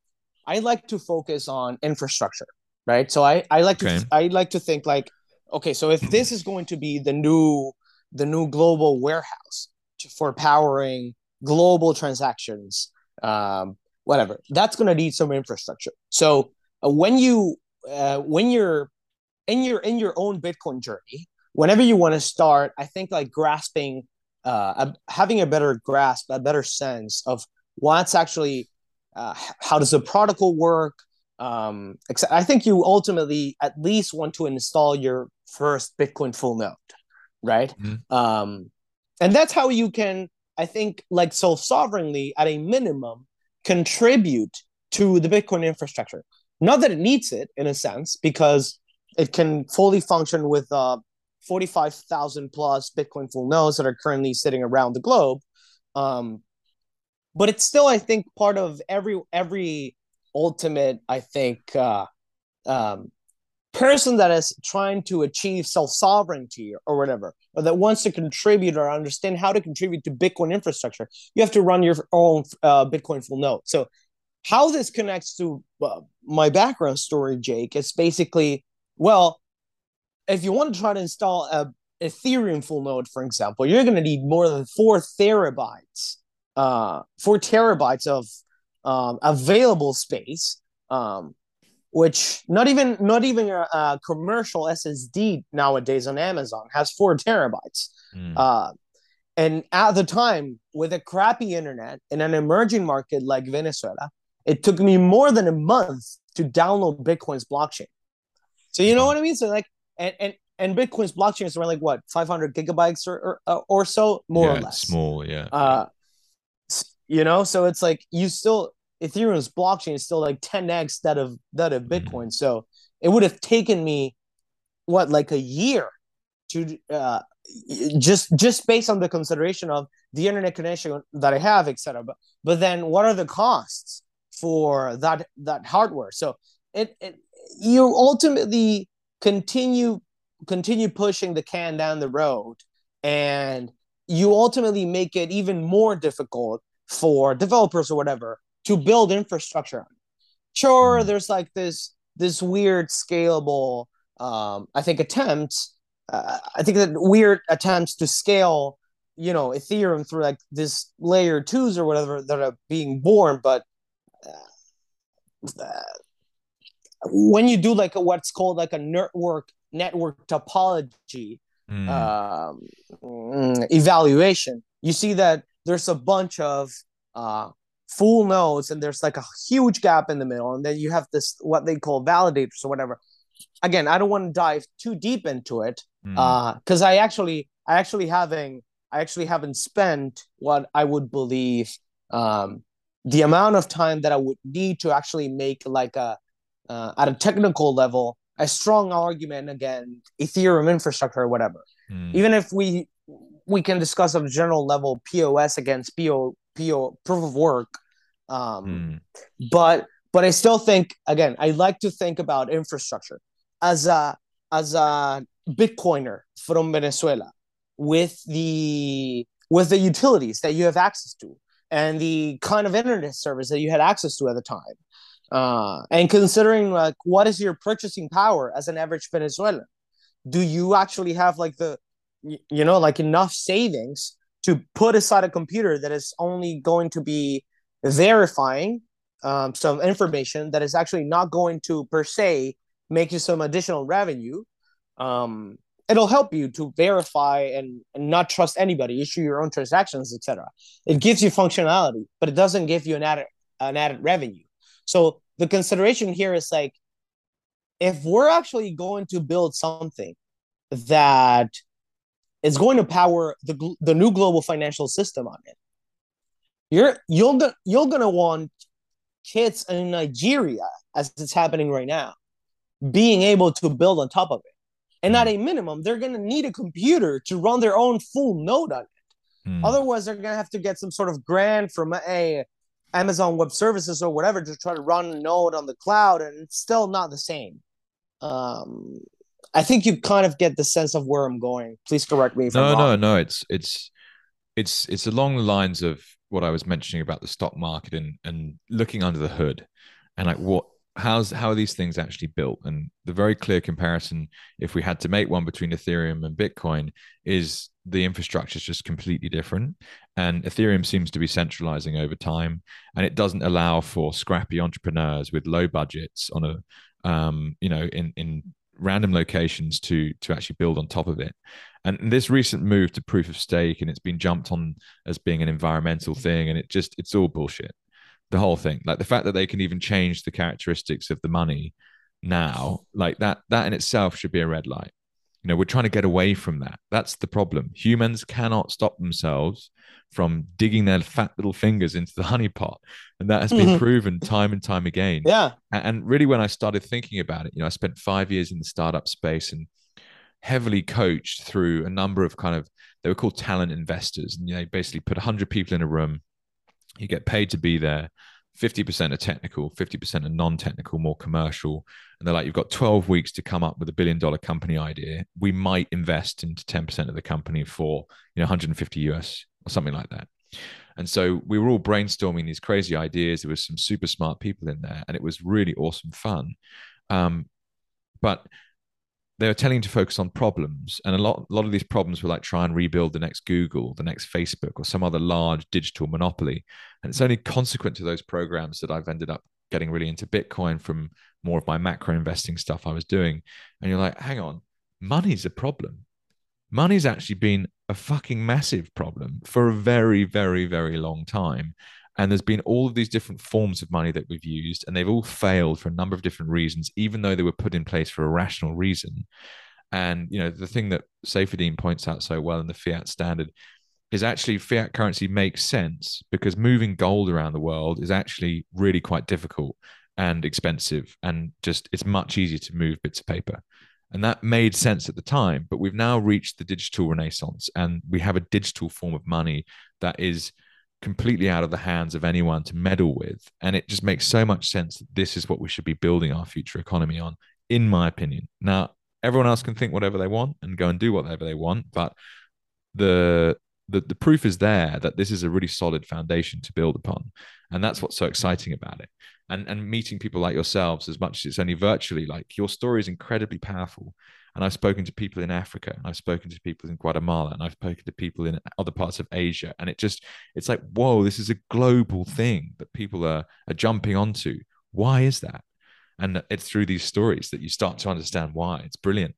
I like to focus on infrastructure, right? So I, I like okay. to I like to think like, okay, so if this is going to be the new the new global warehouse for powering global transactions, um, whatever, that's going to need some infrastructure. So uh, when you uh, when you're in your in your own Bitcoin journey, whenever you want to start, I think like grasping, uh, having a better grasp, a better sense of what's actually uh, how does the protocol work um, i think you ultimately at least want to install your first bitcoin full node right mm-hmm. um, and that's how you can i think like self sovereignly at a minimum contribute to the bitcoin infrastructure not that it needs it in a sense because it can fully function with uh, 45,000 plus Bitcoin full nodes that are currently sitting around the globe. Um, but it's still i think part of every every ultimate i think uh um person that is trying to achieve self-sovereignty or whatever or that wants to contribute or understand how to contribute to bitcoin infrastructure you have to run your own uh, bitcoin full node. So how this connects to uh, my background story jake is basically well if you want to try to install a ethereum full node for example you're going to need more than four terabytes uh, four terabytes of um, available space, um, which not even not even a, a, commercial SSD nowadays on Amazon has four terabytes. Mm. Uh, and at the time, with a crappy internet in an emerging market like Venezuela, it took me more than a month to download Bitcoin's blockchain. So you know what I mean? So like, and and and Bitcoin's blockchain is around like what 500 gigabytes or or, or so, more
yeah,
or less.
Small, yeah.
Uh, you know, so it's like you still Ethereum's blockchain is still like 10x that of that of mm-hmm. Bitcoin. So it would have taken me what like a year to uh, just just based on the consideration of the internet connection that I have, etc. But but then what are the costs for that that hardware? So it, it you ultimately continue continue pushing the can down the road and you ultimately make it even more difficult for developers or whatever to build infrastructure on. sure mm-hmm. there's like this this weird scalable um i think attempts uh, i think that weird attempts to scale you know ethereum through like this layer twos or whatever that are being born but uh, when you do like a, what's called like a network network topology mm. um, mm, evaluation, you see that there's a bunch of uh, full nodes and there's like a huge gap in the middle, and then you have this what they call validators or whatever. Again, I don't want to dive too deep into it because mm. uh, I actually I actually having I actually haven't spent what I would believe um, the amount of time that I would need to actually make like a uh, at a technical level a strong argument against Ethereum infrastructure or whatever. Mm. Even if we we can discuss on a general level POS against PO PO proof of work, um, mm. but but I still think again I like to think about infrastructure as a as a Bitcoiner from Venezuela with the with the utilities that you have access to and the kind of internet service that you had access to at the time uh, and considering like what is your purchasing power as an average Venezuelan? Do you actually have like the you know like enough savings to put aside a computer that is only going to be verifying um, some information that is actually not going to per se make you some additional revenue. Um, it'll help you to verify and, and not trust anybody issue your own transactions etc it gives you functionality but it doesn't give you an added an added revenue. So the consideration here is like if we're actually going to build something that is going to power the the new global financial system on it you're you're gonna you're gonna want kids in Nigeria as it's happening right now being able to build on top of it and at a minimum they're gonna need a computer to run their own full node on it mm. otherwise they're gonna have to get some sort of grant from a Amazon Web Services or whatever to try to run a node on the cloud, and it's still not the same. Um, I think you kind of get the sense of where I'm going. Please correct me if
no,
I'm
wrong. No, no, it's it's it's it's along the lines of what I was mentioning about the stock market and and looking under the hood, and like what how's how are these things actually built and the very clear comparison if we had to make one between ethereum and bitcoin is the infrastructure is just completely different and ethereum seems to be centralizing over time and it doesn't allow for scrappy entrepreneurs with low budgets on a um, you know in in random locations to to actually build on top of it. And this recent move to proof of stake and it's been jumped on as being an environmental mm-hmm. thing and it just it's all bullshit. The whole thing like the fact that they can even change the characteristics of the money now like that that in itself should be a red light you know we're trying to get away from that that's the problem humans cannot stop themselves from digging their fat little fingers into the honey pot. and that has been mm-hmm. proven time and time again
yeah
and really when i started thinking about it you know i spent five years in the startup space and heavily coached through a number of kind of they were called talent investors and you know basically put 100 people in a room you get paid to be there. 50% are technical, 50% are non technical, more commercial. And they're like, you've got 12 weeks to come up with a billion dollar company idea. We might invest into 10% of the company for, you know, 150 US or something like that. And so we were all brainstorming these crazy ideas. There was some super smart people in there, and it was really awesome fun. Um, but they were telling to focus on problems. And a lot, a lot of these problems were like try and rebuild the next google the next facebook or some other large digital monopoly. And it's only consequent to those programs that i've ended up getting really into bitcoin from more of my macro investing stuff i was doing. And you're like hang on money's a problem. Money's actually been a fucking massive problem for a very very very long time and there's been all of these different forms of money that we've used, and they've all failed for a number of different reasons, even though they were put in place for a rational reason. And you know, the thing that Saifedean points out so well in the fiat standard is actually fiat currency makes sense because moving gold around the world is actually really quite difficult and expensive and just it's much easier to move bits of paper. And that made sense at the time, but we've now reached the digital renaissance and we have a digital form of money that is completely out of the hands of anyone to meddle with. And it just makes so much sense that this is what we should be building our future economy on, in my opinion. Now, everyone else can think whatever they want and go and do whatever they want, but the the, the proof is there that this is a really solid foundation to build upon. And that's what's so exciting about it. And and meeting people like yourselves, as much as it's only virtually, like your story is incredibly powerful. And I've spoken to people in Africa, and I've spoken to people in Guatemala, and I've spoken to people in other parts of Asia. And it just, it's like, whoa, this is a global thing that people are, are jumping onto. Why is that? And it's through these stories that you start to understand why. It's brilliant.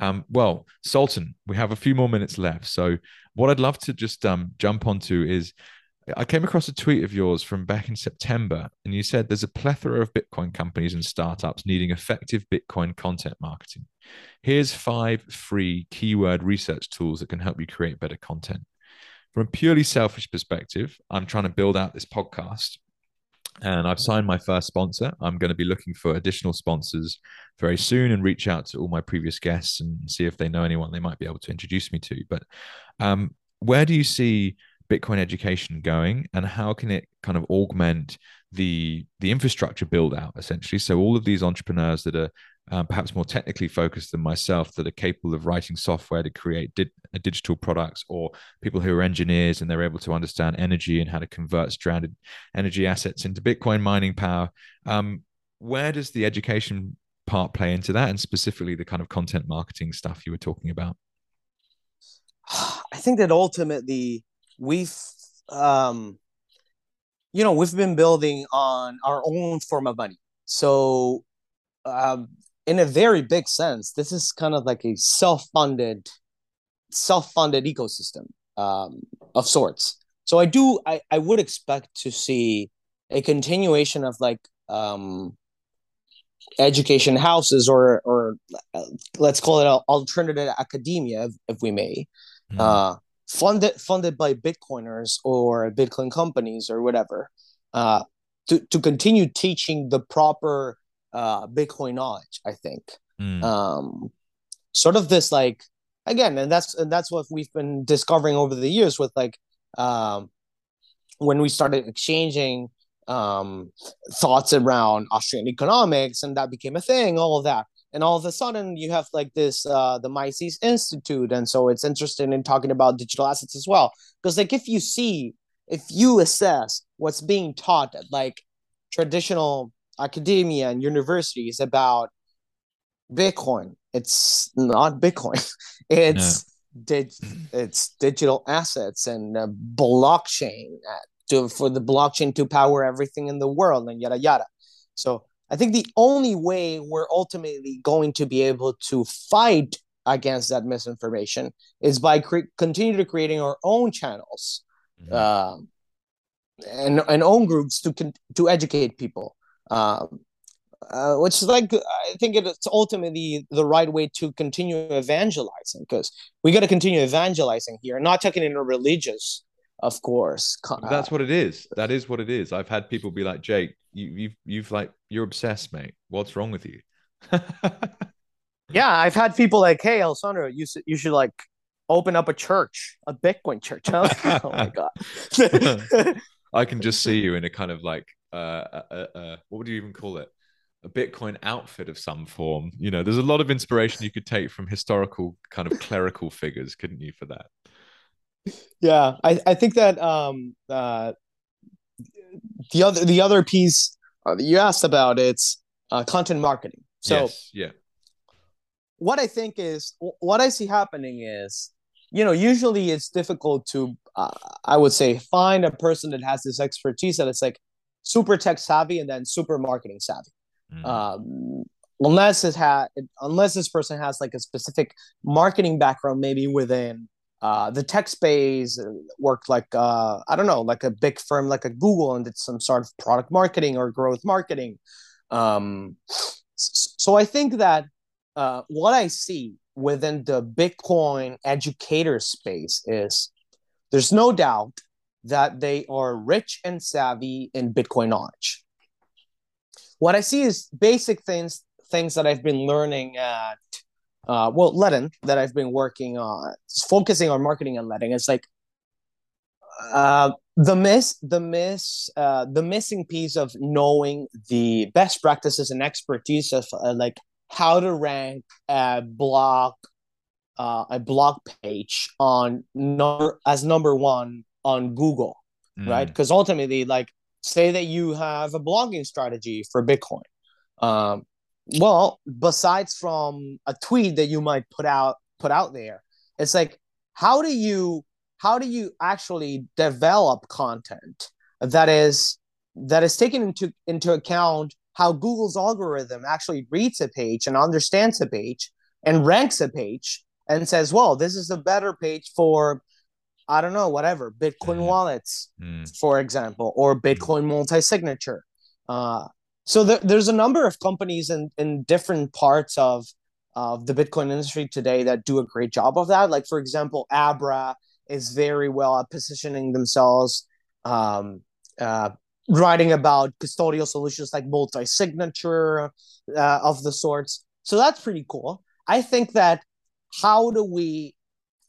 Um, well, Sultan, we have a few more minutes left. So, what I'd love to just um, jump onto is I came across a tweet of yours from back in September, and you said there's a plethora of Bitcoin companies and startups needing effective Bitcoin content marketing. Here's five free keyword research tools that can help you create better content. From a purely selfish perspective, I'm trying to build out this podcast and I've signed my first sponsor. I'm going to be looking for additional sponsors very soon and reach out to all my previous guests and see if they know anyone they might be able to introduce me to. But um, where do you see Bitcoin education going, and how can it kind of augment the the infrastructure build out essentially? So all of these entrepreneurs that are uh, perhaps more technically focused than myself that are capable of writing software to create di- uh, digital products, or people who are engineers and they're able to understand energy and how to convert stranded energy assets into Bitcoin mining power. Um, where does the education part play into that, and specifically the kind of content marketing stuff you were talking about?
I think that ultimately we've um you know we've been building on our own form of money. So um in a very big sense this is kind of like a self-funded self-funded ecosystem um of sorts. So i do i i would expect to see a continuation of like um education houses or or uh, let's call it alternative academia if, if we may. Mm. uh funded funded by Bitcoiners or Bitcoin companies or whatever, uh, to to continue teaching the proper uh, Bitcoin knowledge. I think, mm. um, sort of this like again, and that's and that's what we've been discovering over the years with like um, when we started exchanging um, thoughts around Austrian economics, and that became a thing. All of that and all of a sudden you have like this uh the Mises Institute and so it's interested in talking about digital assets as well because like if you see if you assess what's being taught at like traditional academia and universities about bitcoin it's not bitcoin it's no. it's digital assets and uh, blockchain uh, to for the blockchain to power everything in the world and yada yada so I think the only way we're ultimately going to be able to fight against that misinformation is by cre- continue to creating our own channels mm-hmm. uh, and and own groups to con- to educate people. Um, uh, which is like I think it's ultimately the right way to continue evangelizing because we got to continue evangelizing here, not taking in a religious of course.
That's what it is. That is what it is. I've had people be like, Jake, you, you've you've like you're obsessed, mate. What's wrong with you?
yeah, I've had people like, hey, Alessandro, you should you should like open up a church, a Bitcoin church. oh my god.
I can just see you in a kind of like uh, uh, uh, uh, what would you even call it? A Bitcoin outfit of some form. You know, there's a lot of inspiration you could take from historical kind of clerical figures, couldn't you, for that?
Yeah, I, I think that um uh the other the other piece uh, you asked about it's uh, content marketing. So
yes, yeah,
what I think is what I see happening is you know usually it's difficult to uh, I would say find a person that has this expertise that it's like super tech savvy and then super marketing savvy. Mm. Um, unless it had unless this person has like a specific marketing background maybe within uh, the tech space uh, worked like uh, I don't know, like a big firm like a Google and did some sort of product marketing or growth marketing. Um, so I think that uh, what I see within the Bitcoin educator space is there's no doubt that they are rich and savvy in Bitcoin knowledge. What I see is basic things things that I've been learning at uh, well Ledn that I've been working on focusing on marketing and Ledn. It's like uh, the miss the miss uh, the missing piece of knowing the best practices and expertise of uh, like how to rank a blog uh, a blog page on number as number one on Google, mm. right? Because ultimately, like, say that you have a blogging strategy for Bitcoin. Um, well, besides from a tweet that you might put out put out there, it's like how do you how do you actually develop content that is that is taken into into account how Google's algorithm actually reads a page and understands a page and ranks a page and says, well, this is a better page for, I don't know, whatever, Bitcoin mm. wallets, mm. for example, or. Bitcoin multi signature. Uh, so there, there's a number of companies in, in different parts of, of the Bitcoin industry today that do a great job of that. Like, for example, Abra is very well at positioning themselves, um, uh, writing about custodial solutions like multi signature uh, of the sorts. So that's pretty cool. I think that how do we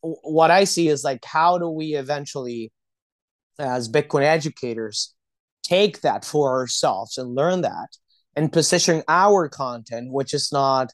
what i see is like how do we eventually as bitcoin educators take that for ourselves and learn that and position our content which is not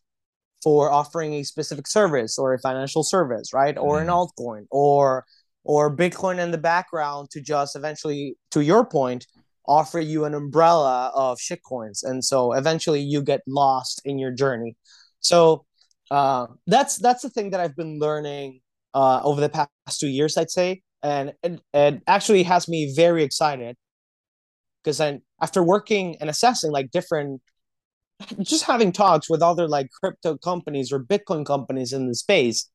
for offering a specific service or a financial service right or mm. an mm-hmm. altcoin or or bitcoin in the background to just eventually to your point offer you an umbrella of shitcoins and so eventually you get lost in your journey so uh, that's that's the thing that I've been learning uh, over the past two years, I'd say, and it, it actually has me very excited because then after working and assessing like different, just having talks with other like crypto companies or Bitcoin companies in the space,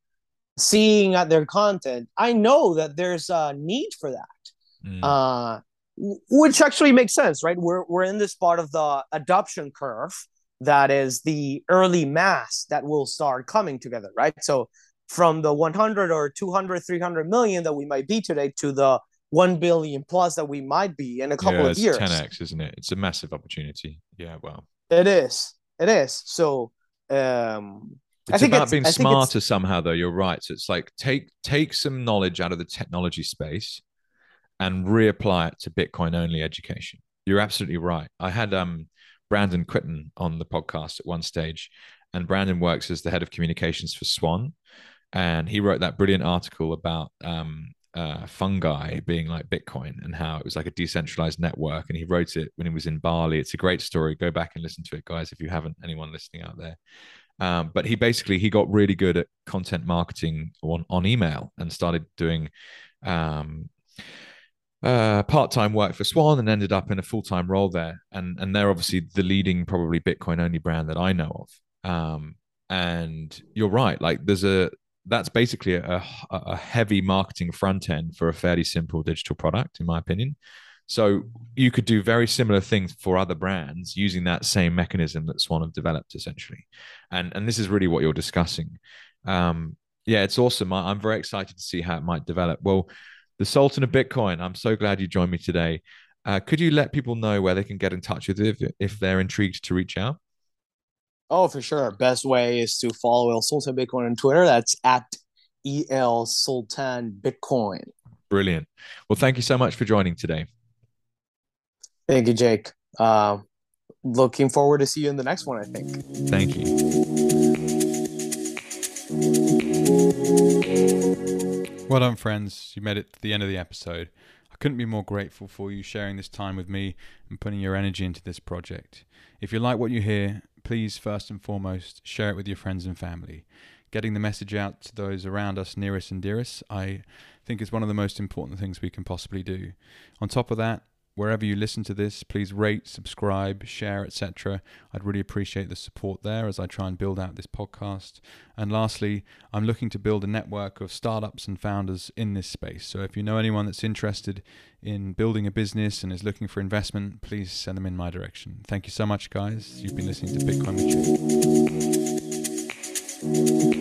seeing at their content, I know that there's a need for that. Mm. Uh, which actually makes sense, right? We're we're in this part of the adoption curve that is the early mass that will start coming together, right? So from the 100 or 200, 300 million that we might be today to the 1 billion plus that we might be in a couple yeah, of years.
10x, isn't it? It's a massive opportunity. Yeah, well.
It is. It is. So um
it's about it's, being smarter somehow though, you're right. So it's like take take some knowledge out of the technology space and reapply it to Bitcoin only education. You're absolutely right. I had um Brandon Quittem on the podcast at one stage, and Brandon works as the head of communications for Swan, and he wrote that brilliant article about um, uh, fungi being like Bitcoin and how it was like a decentralized network. And he wrote it when he was in Bali. It's a great story. Go back and listen to it, guys, if you haven't. Anyone listening out there. Um, but he basically he got really good at content marketing on on email and started doing um, uh, part-time work for Swan and ended up in a full-time role there. And and they're obviously the leading, probably Bitcoin only brand that I know of. Um, and you're right, like there's a that's basically a, a heavy marketing front end for a fairly simple digital product, in my opinion. So you could do very similar things for other brands using that same mechanism that Swan have developed, essentially. And and this is really what you're discussing. Um, yeah, it's awesome. I, I'm very excited to see how it might develop. Well, the Sultan of Bitcoin. I'm so glad you joined me today. Uh, could you let people know where they can get in touch with you if, if they're intrigued to reach out?
Oh, for sure. Best way is to follow El Sultan Bitcoin on Twitter. That's at EL Sultan Bitcoin.
Brilliant. Well, thank you so much for joining today.
Thank you, Jake. Uh, looking forward to see you in the next one, I think.
Thank you.
Well done, friends. You made it to the end of the episode. I couldn't be more grateful for you sharing this time with me and putting your energy into this project. If you like what you hear, please, first and foremost, share it with your friends and family. Getting the message out to those around us, nearest and dearest, I think is one of the most important things we can possibly do. On top of that, wherever you listen to this, please rate, subscribe, share, etc. I'd really appreciate the support there as I try and build out this podcast. And lastly, I'm looking to build a network of startups and founders in this space. So if you know anyone that's interested in building a business and is looking for investment, please send them in my direction. Thank you so much, guys. You've been listening to Bitcoin with